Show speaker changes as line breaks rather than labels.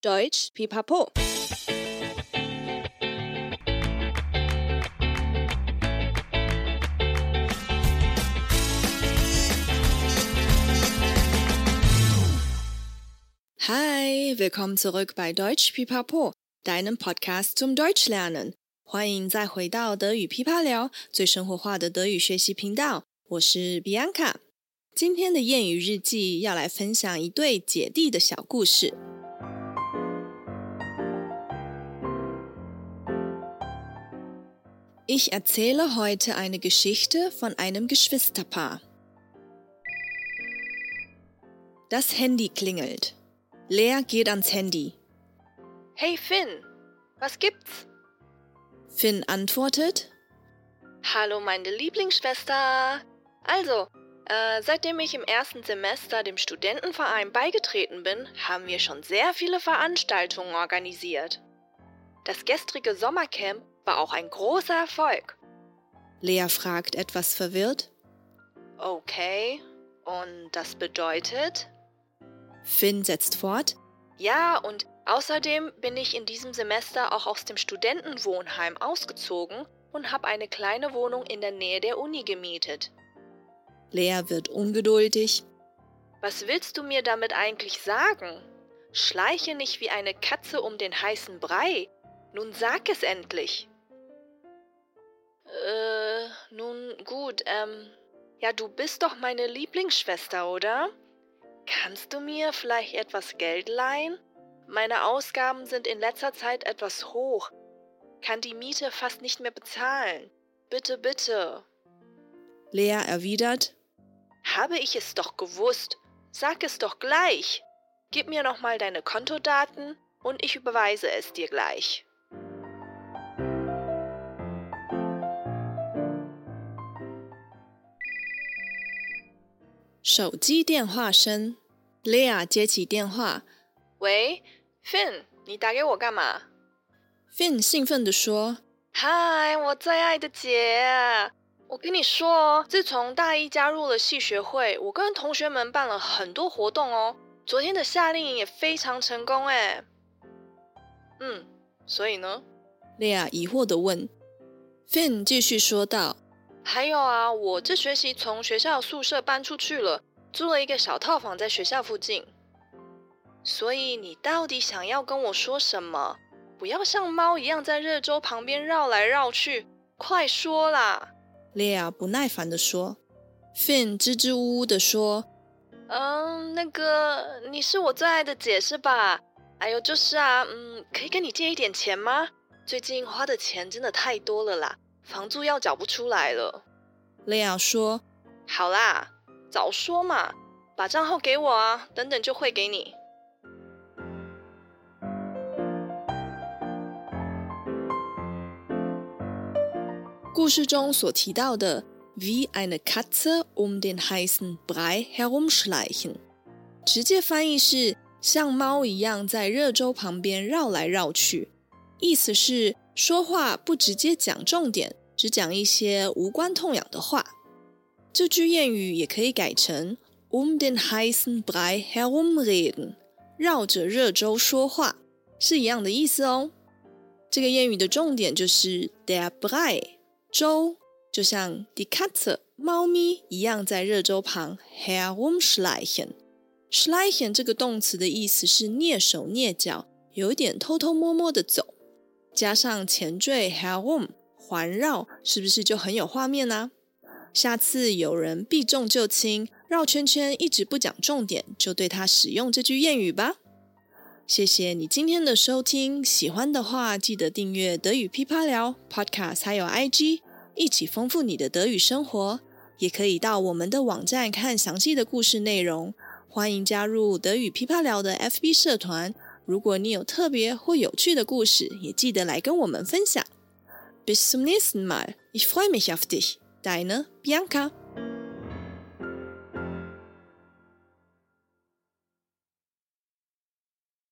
Deutsch Pipapo。Hi, willkommen zurück bei Deutsch Pipapo, deinem Podcast zum Deutschlernen。欢迎再回到德语噼啪聊，最生活化的德语学习频道。我是 Bianca。今天的谚语日记要来分享一对姐弟的小故事。Ich erzähle heute eine Geschichte von einem Geschwisterpaar. Das Handy klingelt. Lea geht ans Handy.
Hey Finn, was gibt's?
Finn antwortet.
Hallo meine Lieblingsschwester. Also, äh, seitdem ich im ersten Semester dem Studentenverein beigetreten bin, haben wir schon sehr viele Veranstaltungen organisiert. Das gestrige Sommercamp war auch ein großer Erfolg.
Lea fragt etwas verwirrt.
Okay, und das bedeutet?
Finn setzt fort.
Ja, und außerdem bin ich in diesem Semester auch aus dem Studentenwohnheim ausgezogen und habe eine kleine Wohnung in der Nähe der Uni gemietet.
Lea wird ungeduldig.
Was willst du mir damit eigentlich sagen? Schleiche nicht wie eine Katze um den heißen Brei. Nun sag es endlich. Äh, nun gut, ähm, ja, du bist doch meine Lieblingsschwester, oder? Kannst du mir vielleicht etwas Geld leihen? Meine Ausgaben sind in letzter Zeit etwas hoch. Kann die Miete fast nicht mehr bezahlen. Bitte, bitte.
Lea erwidert,
habe ich es doch gewusst. Sag es doch gleich. Gib mir noch mal deine Kontodaten und ich überweise es dir gleich.
Lea 接起电话。
喂，Finn，你打给我干嘛
？Finn 兴奋地说：“
嗨，我最爱的姐。”我跟你说，自从大一加入了系学会，我跟同学们办了很多活动哦。昨天的夏令营也非常成功哎。嗯，所以呢
？Lea 疑惑地问。Finn 继续说道：“
还有啊，我这学期从学校宿舍搬出去了，租了一个小套房在学校附近。所以你到底想要跟我说什么？不要像猫一样在热粥旁边绕来绕去，快说啦！”
Lea 不耐烦的说，Finn 支支吾吾的说：“
嗯，那个你是我最爱的姐是吧？哎呦，就是啊，嗯，可以跟你借一点钱吗？最近花的钱真的太多了啦，房租要缴不出来了。”
Lea 说：“
好啦，早说嘛，把账号给我啊，等等就汇给你。”
故事中所提到的 wie eine Katze um den heißen Brei herumschleichen，直接翻译是像猫一样在热粥旁边绕来绕去，意思是说话不直接讲重点，只讲一些无关痛痒的话。这句谚语也可以改成 um den heißen Brei herumreden，绕着热粥说话，是一样的意思哦。这个谚语的重点就是 der Brei。粥就像 die Katze 猫咪一样，在热粥旁 herumschleichen。schleichen 这个动词的意思是蹑手蹑脚，有一点偷偷摸摸的走。加上前缀 herum 环绕，是不是就很有画面呢、下次有人避重就轻，绕圈圈，一直不讲重点，就对他使用这句谚语吧。谢谢你今天的收听，喜欢的话记得订阅德语噼啪聊 Podcast，还有 IG，一起丰富你的德语生活。也可以到我们的网站看详细的故事内容。欢迎加入德语噼啪聊的 FB 社团。如果你有特别或有趣的故事，也记得来跟我们分享。Bis zum nächsten Mal. Ich freue mich auf dich. Deine Bianca.